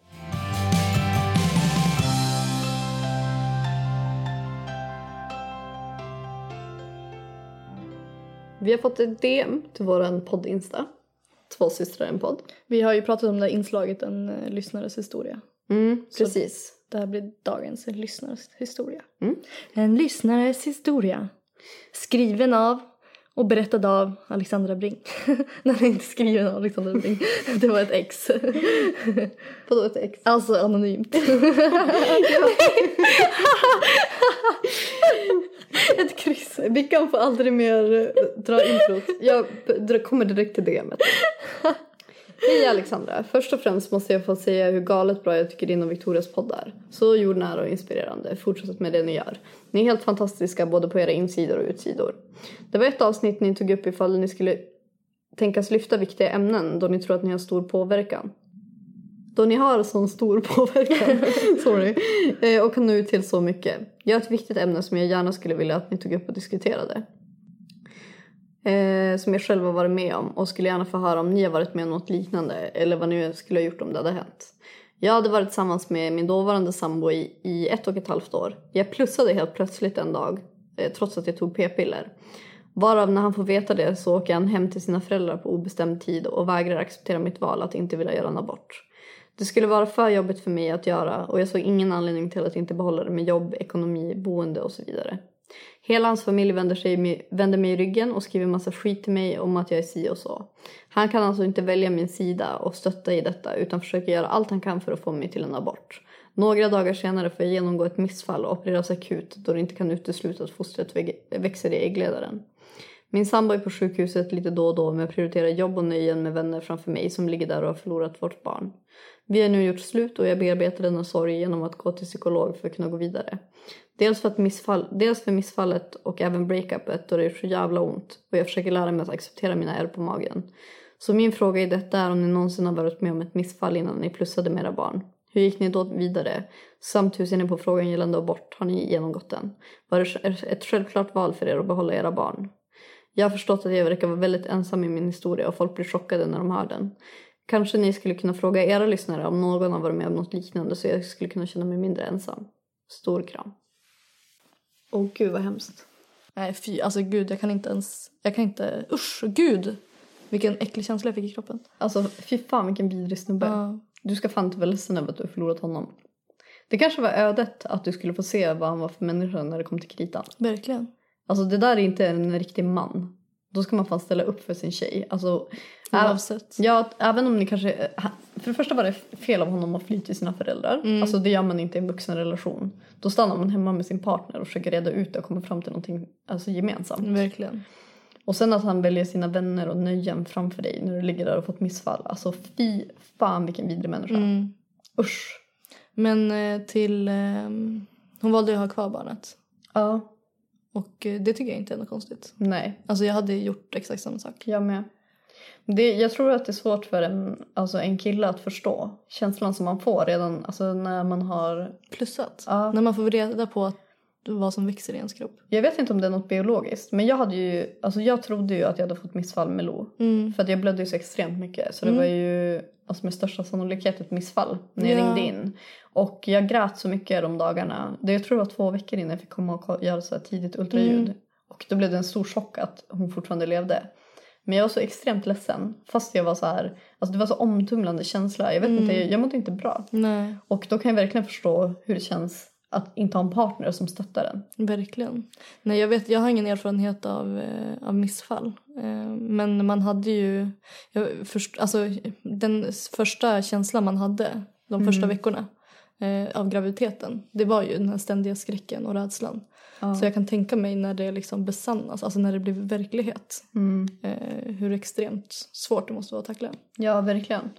Vi har fått ett DM till våran podd-insta. Två systrar en podd. Vi har ju pratat om det här inslaget En eh, lyssnares historia. Mm, precis. Det här blir dagens lyssnares historia. Mm. En lyssnares historia. Skriven av och berättad av Alexandra Bring. Den är inte skriven av Alexandra Bring. Det var ett ex. Vadå ett ex? Alltså anonymt. Ett kryss. Vi kan få aldrig mer eh, dra introt. Jag kommer direkt till DMet. Hej Alexandra. Först och främst måste jag få säga hur galet bra jag tycker din och Victorias podd är. Så jordnära och inspirerande. Fortsätt med det ni gör. Ni är helt fantastiska både på era insidor och utsidor. Det var ett avsnitt ni tog upp ifall ni skulle tänkas lyfta viktiga ämnen då ni tror att ni har stor påverkan. Då ni har sån stor påverkan sorry, eh, och kan nå ut till så mycket. Jag har ett viktigt ämne som jag gärna skulle vilja att ni tog upp och diskuterade. Eh, som jag själv har varit med om och skulle gärna få höra om ni har varit med om något liknande eller vad ni skulle ha gjort om det hade hänt. Jag hade varit tillsammans med min dåvarande sambo i, i ett och ett halvt år. Jag plussade helt plötsligt en dag eh, trots att jag tog p-piller. Varav när han får veta det så åker han hem till sina föräldrar på obestämd tid och vägrar acceptera mitt val att inte vilja göra en abort. Det skulle vara för jobbigt för mig att göra och jag såg ingen anledning till att inte behålla det med jobb, ekonomi, boende och så vidare. Hela hans familj vänder, sig, vänder mig i ryggen och skriver massa skit till mig om att jag är si och så. Han kan alltså inte välja min sida och stötta i detta utan försöker göra allt han kan för att få mig till en abort. Några dagar senare får jag genomgå ett missfall och opereras akut då det inte kan utesluta att fostret växer i äggledaren. Min sambo är på sjukhuset lite då och då men prioriterar jobb och nöjen med vänner framför mig som ligger där och har förlorat vårt barn. Vi har nu gjort slut och jag bearbetar denna sorg genom att gå till psykolog för att kunna gå vidare. Dels för, att missfall, dels för missfallet och även breakupet då det är så jävla ont och jag försöker lära mig att acceptera mina ärr på magen. Så min fråga i detta är om ni någonsin har varit med om ett missfall innan ni plussade med era barn. Hur gick ni då vidare? Samt hur ser ni på frågan gällande abort? Har ni genomgått den? Var det ett självklart val för er att behålla era barn? Jag har förstått att jag verkar vara väldigt ensam i min historia och folk blir chockade när de hör den. Kanske ni skulle kunna fråga era lyssnare om någon har varit med om något liknande så jag skulle kunna känna mig mindre ensam. Stor kram. Åh gud vad hemskt. Nej fy, alltså gud jag kan inte ens, jag kan inte, usch gud. Vilken äcklig känsla jag fick i kroppen. Alltså fy fan vilken vidrig snubbe. Ja. Du ska fan inte vara ledsen över att du har förlorat honom. Det kanske var ödet att du skulle få se vad han var för människa när det kom till kritan. Verkligen. Alltså det där är inte en riktig man. Då ska man fan ställa upp för sin tjej. Alltså, Oavsett. Ja, även om ni kanske... För det första var det fel av honom att fly till sina föräldrar. Mm. Alltså det gör man inte i en vuxen relation. Då stannar man hemma med sin partner och försöker reda ut det och komma fram till någonting alltså, gemensamt. Verkligen. Och sen att han väljer sina vänner och nöjen framför dig när du ligger där och fått missfall. Alltså fy fan vilken vidrig människa. Mm. Usch. Men eh, till, ehm, hon valde ju att ha kvar barnet. Ja. Och eh, det tycker jag inte är något konstigt. Nej, Alltså jag hade gjort exakt samma sak. jag med. Det, jag tror att det är svårt för en, alltså en kille att förstå känslan som man får redan alltså när man har... Plussat. Ja. När man får reda på att vad som växer i ens kropp. Jag vet inte om det är något biologiskt men jag hade ju, alltså jag trodde ju att jag hade fått missfall med Lo. Mm. För att jag blödde ju så extremt mycket så det Mm. var ju alltså med största sannolikhet ett missfall när jag Ja. ringde in. Och jag grät så mycket de dagarna. Det, jag tror det var två veckor innan jag fick komma och göra så tidigt ultraljud. Mm. Och då blev det en stor chock att hon fortfarande levde. Men jag var så extremt ledsen. Fast jag var så här, alltså det var så omtumlande känsla. Jag vet Mm. inte, jag, jag mådde inte bra. Nej. Och då kan jag verkligen förstå hur det känns att inte ha en partner som stöttar en. Verkligen. Nej, jag, vet, jag har ingen erfarenhet av, eh, av missfall. Eh, men man hade ju... Jag först, alltså, den första känslan man hade de första veckorna eh, av graviditeten det var ju den här ständiga skräcken och rädslan. Så jag kan tänka mig när det liksom besannas, alltså när det blir verklighet. Eh, hur extremt svårt det måste vara att tackla. Ja, verkligen.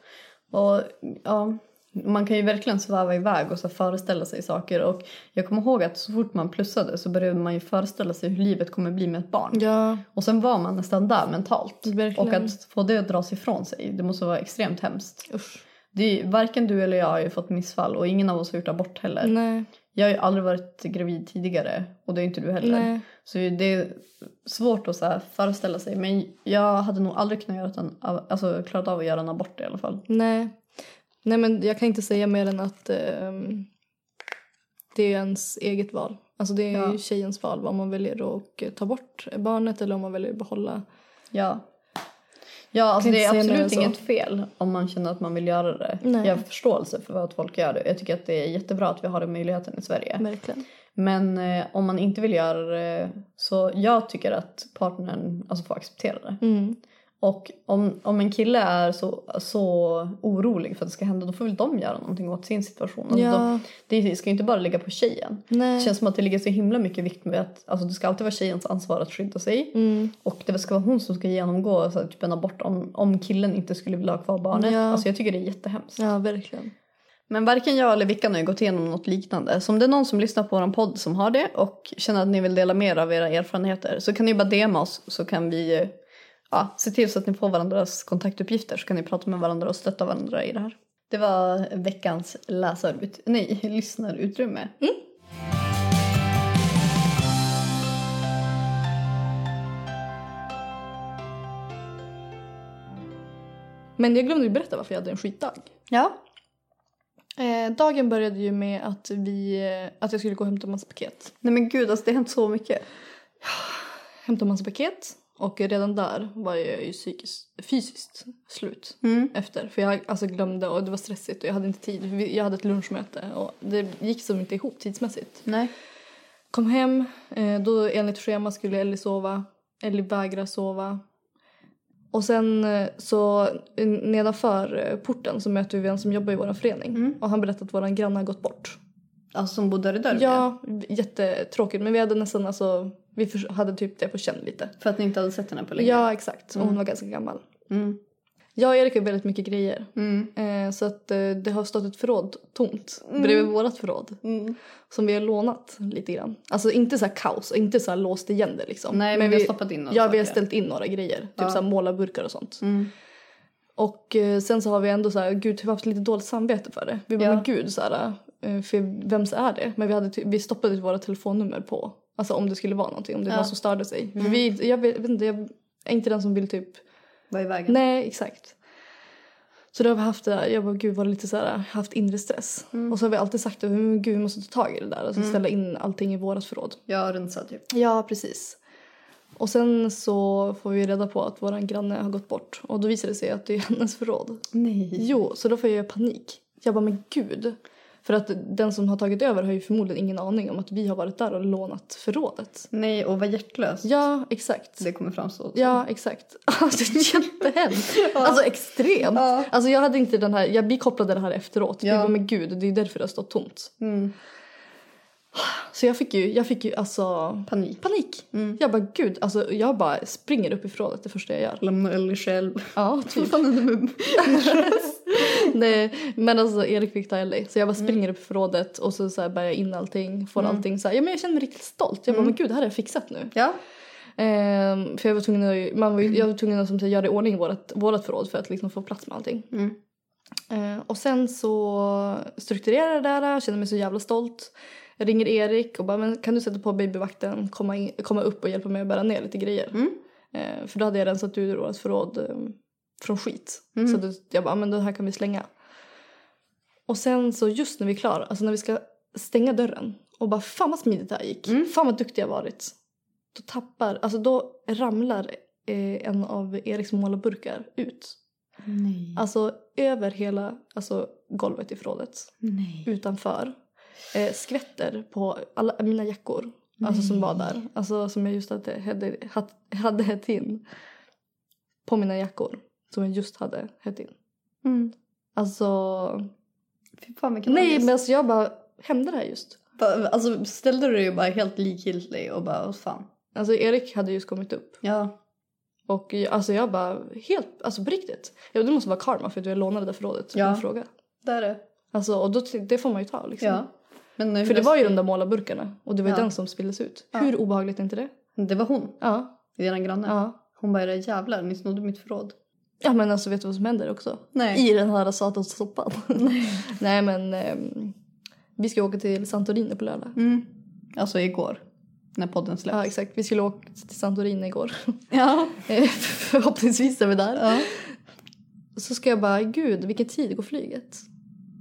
Och ja, man kan ju verkligen sväva iväg och så föreställa sig saker. Och jag kommer ihåg att så fort man plussade så började man ju föreställa sig hur livet kommer bli med ett barn. Ja, Och sen var man nästan där mentalt. Verkligen. Och att få det att dras ifrån sig, det måste vara extremt hemskt. usch. Det är, varken du eller jag har ju fått missfall och ingen av oss har gjort abort heller. Nej, Jag har ju aldrig varit gravid tidigare och det är inte du heller. nej. Så det är svårt att så föreställa sig. Men jag hade nog aldrig kunnat göra en, alltså, klarat av att göra en abort i alla fall. Nej. Nej men jag kan inte säga mer än att ehm, det är ens eget val. Alltså det är Ja. ju tjejens val vad man väljer att eh, ta bort barnet eller om man väljer att behålla. Ja. Ja, alltså det är absolut inget fel om man känner att man vill göra det. Nej. Jag har förståelse för att folk gör det. Jag tycker att det är jättebra att vi har den möjligheten i Sverige. Verkligen. Men eh, om man inte vill göra det så jag tycker att partnern alltså, får acceptera det. Mm. Och om, om en kille är så, så orolig för att det ska hända då får väl de göra någonting åt sin situation. Alltså, Ja. de, det ska ju inte bara ligga på tjejen. Nej. Det känns som att det ligger så himla mycket vikt med att alltså, det ska alltid vara tjejens ansvar att skydda sig. Mm. Och det ska vara hon som ska genomgå så här, typ en abort om, om killen inte skulle vilja ha kvar barnet. Ja. Alltså jag tycker det är jättehemskt. Ja, verkligen. Men varken jag eller Vickan har gått igenom något liknande. Så om det är någon som lyssnar på vår podd som har det och känner att ni vill dela mer av era erfarenheter så kan ni bara DMa oss så kan vi ja, se till så att ni får varandras kontaktuppgifter så kan ni prata med varandra och stötta varandra i det här. Det var veckans läsarut nej, lyssnarutrymme. Men jag glömde ju berätta varför jag hade en skitdag. Ja. Eh, dagen började ju med att, vi, eh, att jag skulle gå och hämta massa paket. Nej men gud alltså det har hänt så mycket. Hämta massa paket. Och redan där var jag ju psykiskt, fysiskt slut efter. För jag alltså glömde och det var stressigt och jag hade inte tid. Jag hade ett lunchmöte och det gick som inte ihop tidsmässigt. Nej. Kom hem, eh, då enligt schema skulle Ellie sova. Ellie vägrar sova. Och sen eh, så nedanför eh, porten så möter vi en som jobbar i vår förening. Och han berättade att vår granne har gått bort. Alltså som bodde där där Ja, jättetråkigt. Men vi hade nästan alltså, vi hade typ det på känn lite. För att ni inte hade sett henne på länge. Ja, exakt. Och hon var ganska gammal. Mm. Jag och Erik har väldigt mycket grejer. Mm. Eh, så att eh, det har stått ett förråd tomt bredvid vårat förråd. Mm. Som vi har lånat lite grann. Alltså inte så här kaos, inte så här låst igen det liksom. Nej, men vi har stoppat in några Ja, vi har saker. ställt in några grejer. Typ Ja. så här målarburkar och sånt. Mm. Och eh, sen så har vi ändå så här, gud, vi har haft lite dåligt samvete för det. Vi bara, Ja. men gud, så här, eh, för vems är det? Men vi, hade, vi stoppade våra telefonnummer på. Alltså om det skulle vara någonting, om det Ja. Mm. någon som störde sig. För Vi, jag, vet, inte, jag är inte den som vill typ Var i vägen. Nej, exakt. Så då har vi haft det där, jag bara gud var lite så här, haft inre stress. Mm. Och så har vi alltid sagt att gud vi måste ta tag i det där. Alltså ställa in allting i vårat förråd. Jag rensade typ. Ja, precis. Och sen så får vi reda på att våran granne har gått bort. Och då visar det sig att det är hennes förråd. Nej. Jo, så då får jag panik. Jag bara men gud. För att den som har tagit över har ju förmodligen ingen aning om att vi har varit där och lånat förrådet. Nej, och var hjärtlös. Ja, exakt. Det kommer framstå. som. Ja, exakt. Alltså jättehemskt. Alltså extremt. Ja. Alltså jag hade inte den här, jag vi kopplade det här efteråt. Ja. Vi bara, men gud, det är därför det har stått tomt. Mm. Så jag fick ju, jag fick ju alltså Panik. panik. Mm. Jag bara gud, alltså jag bara springer upp i förrådet det första jag gör. Lämna Ellie själv. Ja, Vad typ. fan är det med... Nej, men alltså Erik fick ta Ellie. Så jag bara springer upp i förrådet och så, så här bär jag in allting. Får allting så här. Ja men jag känner mig riktigt stolt. Jag bara, men gud det här har jag fixat nu. Ja. Ehm, för jag var tvungen att, man var, jag var tvungen att som göra i ordning vårt, vårt förråd för att liksom få plats med allting. Mm. Ehm, och sen så strukturerade jag det där, kände mig så jävla stolt. Jag ringer Erik och bara, men kan du sätta på babyvakten, komma, in, komma upp och hjälpa mig att bära ner lite grejer. Mm. Ehm, för då hade jag rensat ur vårt förråd ehm, från skit. Mm. Så då, jag bara, men det här kan vi slänga. Och sen så just när vi är klara, alltså när vi ska stänga dörren och bara fan vad smidigt det här gick. Mm. Fan vad duktig jag varit. Då tappar, alltså då ramlar eh, en av Eriks målarburkar ut. Nej. Alltså över hela alltså, golvet i förrådet. Nej. Utanför. eh, skvätter på alla mina jackor. Alltså som var där. Alltså som jag just hade, hade, hade hett in. På mina jackor. Som jag just hade hett in. Mm. Alltså. Fy fan vilken Nej ångest. men alltså jag bara. Hände det här just? Alltså ställde du dig ju bara helt likgiltig och bara vad fan. Alltså Erik hade just kommit upp. Ja. Och alltså jag bara helt, alltså på riktigt. Ja, det måste vara karma för att jag lånade det förrådet. Ja. Fråga. Det är det. Alltså och då, det får man ju ta liksom. Ja. Men För det var ju de där målarburkarna och det var ju Ja. den som spilldes ut. Ja. Hur obehagligt är inte det? Det var hon, Ja. eran granne. Ja. Hon bara, "Era jävlar, ni snodde mitt förråd. Ja men alltså vet du vad som händer också? Nej. I den här satans soppan. Nej men ehm, vi ska åka till Santorini på lördag. Mm. Alltså igår, när podden släpps. Ja exakt, vi skulle åka till Santorini igår. Ja. Eh, Förhoppningsvis är vi där. ja. Så ska jag bara, gud vilken tid går flyget?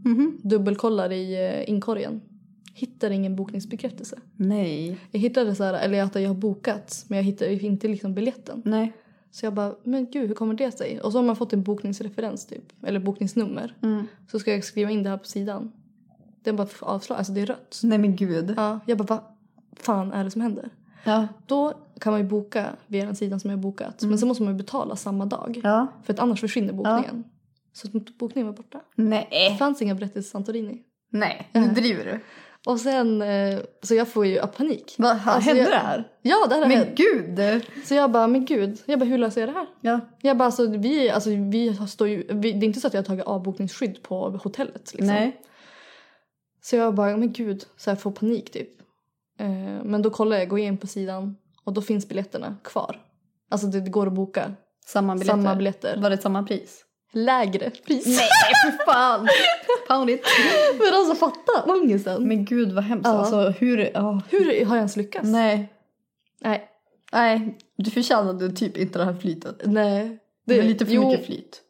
Mhm. Dubbelkollar i eh, inkorgen. Hittar ingen bokningsbekräftelse. Nej. Jag hittade så här, eller att jag har bokat men jag hittade inte liksom biljetten. Nej. Så jag bara, men gud hur kommer det sig? Och så har man fått en bokningsreferens typ, eller bokningsnummer. Mm. Så ska jag skriva in det här på sidan. Den bara avslag, alltså det är rött. Nej men gud. Ja, jag bara, vad fan är det som händer? Ja. Då kan man ju boka via den sidan som jag har bokat. Men sen måste man ju betala samma dag. Ja. För att annars försvinner bokningen. Så att bokningen var borta. Det Nej. fanns inga biljetter till Santorini. Nej, nu driver du. Och sen, eh, så jag får ju panik. Vad Alltså, hände jag- det här? Ja, det här Men hänt. gud! Så jag bara, men gud. Jag bara, hur löser jag det här? Ja. Jag bara, alltså vi, alltså, vi står ju, vi, det är inte så att jag har tagit avbokningsskydd på hotellet. Liksom. Nej. Så jag bara, men gud, så jag får panik typ. Eh, men då kollar jag, går in på sidan och då finns biljetterna kvar. Alltså det, det går att boka. Samma biljetter. Samma biljetter. Var det samma pris? Lägre pris. Nej, för fan! Pound it. men alltså fatta ångesten. Men gud vad hemskt. Ja. Alltså hur... ja. Hur har jag ens lyckats? Nej. Nej. Nej, du förtjänade typ inte det här flytet. Nej. Det är lite för jo, mycket flyt.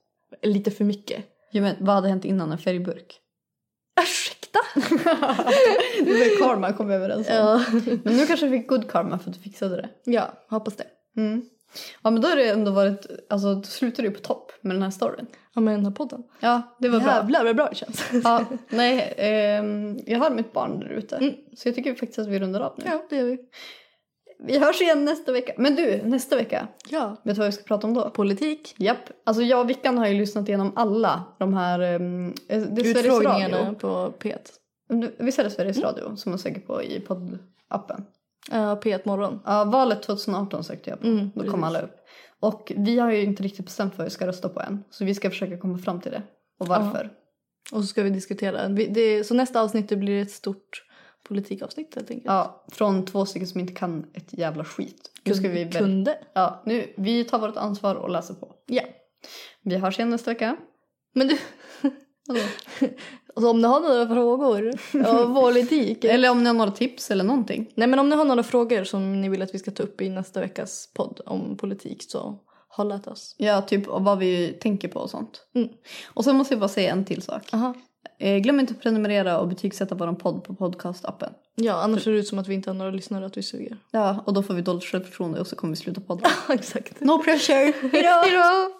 Lite för mycket. Ja, men, vad hade hänt innan en färgburk? Ursäkta? det var karma kom överens om. ja. Men nu kanske du fick good karma för att du fixade det. ja, hoppas det. Mm. Ja men då har det ändå varit, alltså då slutar du på topp med den här storyn. Ja men den här podden. Ja, det var bra. Jävlar vad bra det känns. Ja, nej, ehm, jag har mitt barn där ute. Mm. Så jag tycker faktiskt att vi rundar av nu. ja, det gör vi. Vi hörs igen nästa vecka. Men du, nästa vecka, Ja. vet du vad vi ska prata om då? Politik. Japp. Alltså jag och Vickan har ju lyssnat igenom alla de här... Um, det Utfrågningarna på P1. Visst är det Sveriges Radio som man söker på i poddappen? Ja, P1 morgon. Ja, valet 2018 sökte jag på. Mm, Då kom alla upp. Och vi har ju inte riktigt bestämt vad vi ska rösta på än. Så vi ska försöka komma fram till det. Och varför. Och så ska vi diskutera. Vi- Det, så nästa avsnitt det blir ett stort politikavsnitt helt enkelt. Ja, från två stycken som inte kan ett jävla skit. Nu ska vi... Kunde. Ja, nu, vi tar vårt ansvar och läser på. Ja. Vi hörs igen nästa vecka. Men du, Vadå? alltså, om ni har några frågor om politik. Eller om ni har några tips eller någonting. Nej men om ni har några frågor som ni vill att vi ska ta upp i nästa veckas podd om politik så håll at oss. Ja, typ vad vi tänker på och sånt. Mm. Och sen måste jag bara säga en till sak. Aha. Eh, glöm inte att prenumerera och betygsätta vår podd på podcastappen. Ja, annars ser det ut som att vi inte har några lyssnare att vi suger. Ja, och då får vi dåligt självförtroende och så kommer vi sluta podda. Exakt. No pressure! Hejdå! Hejdå!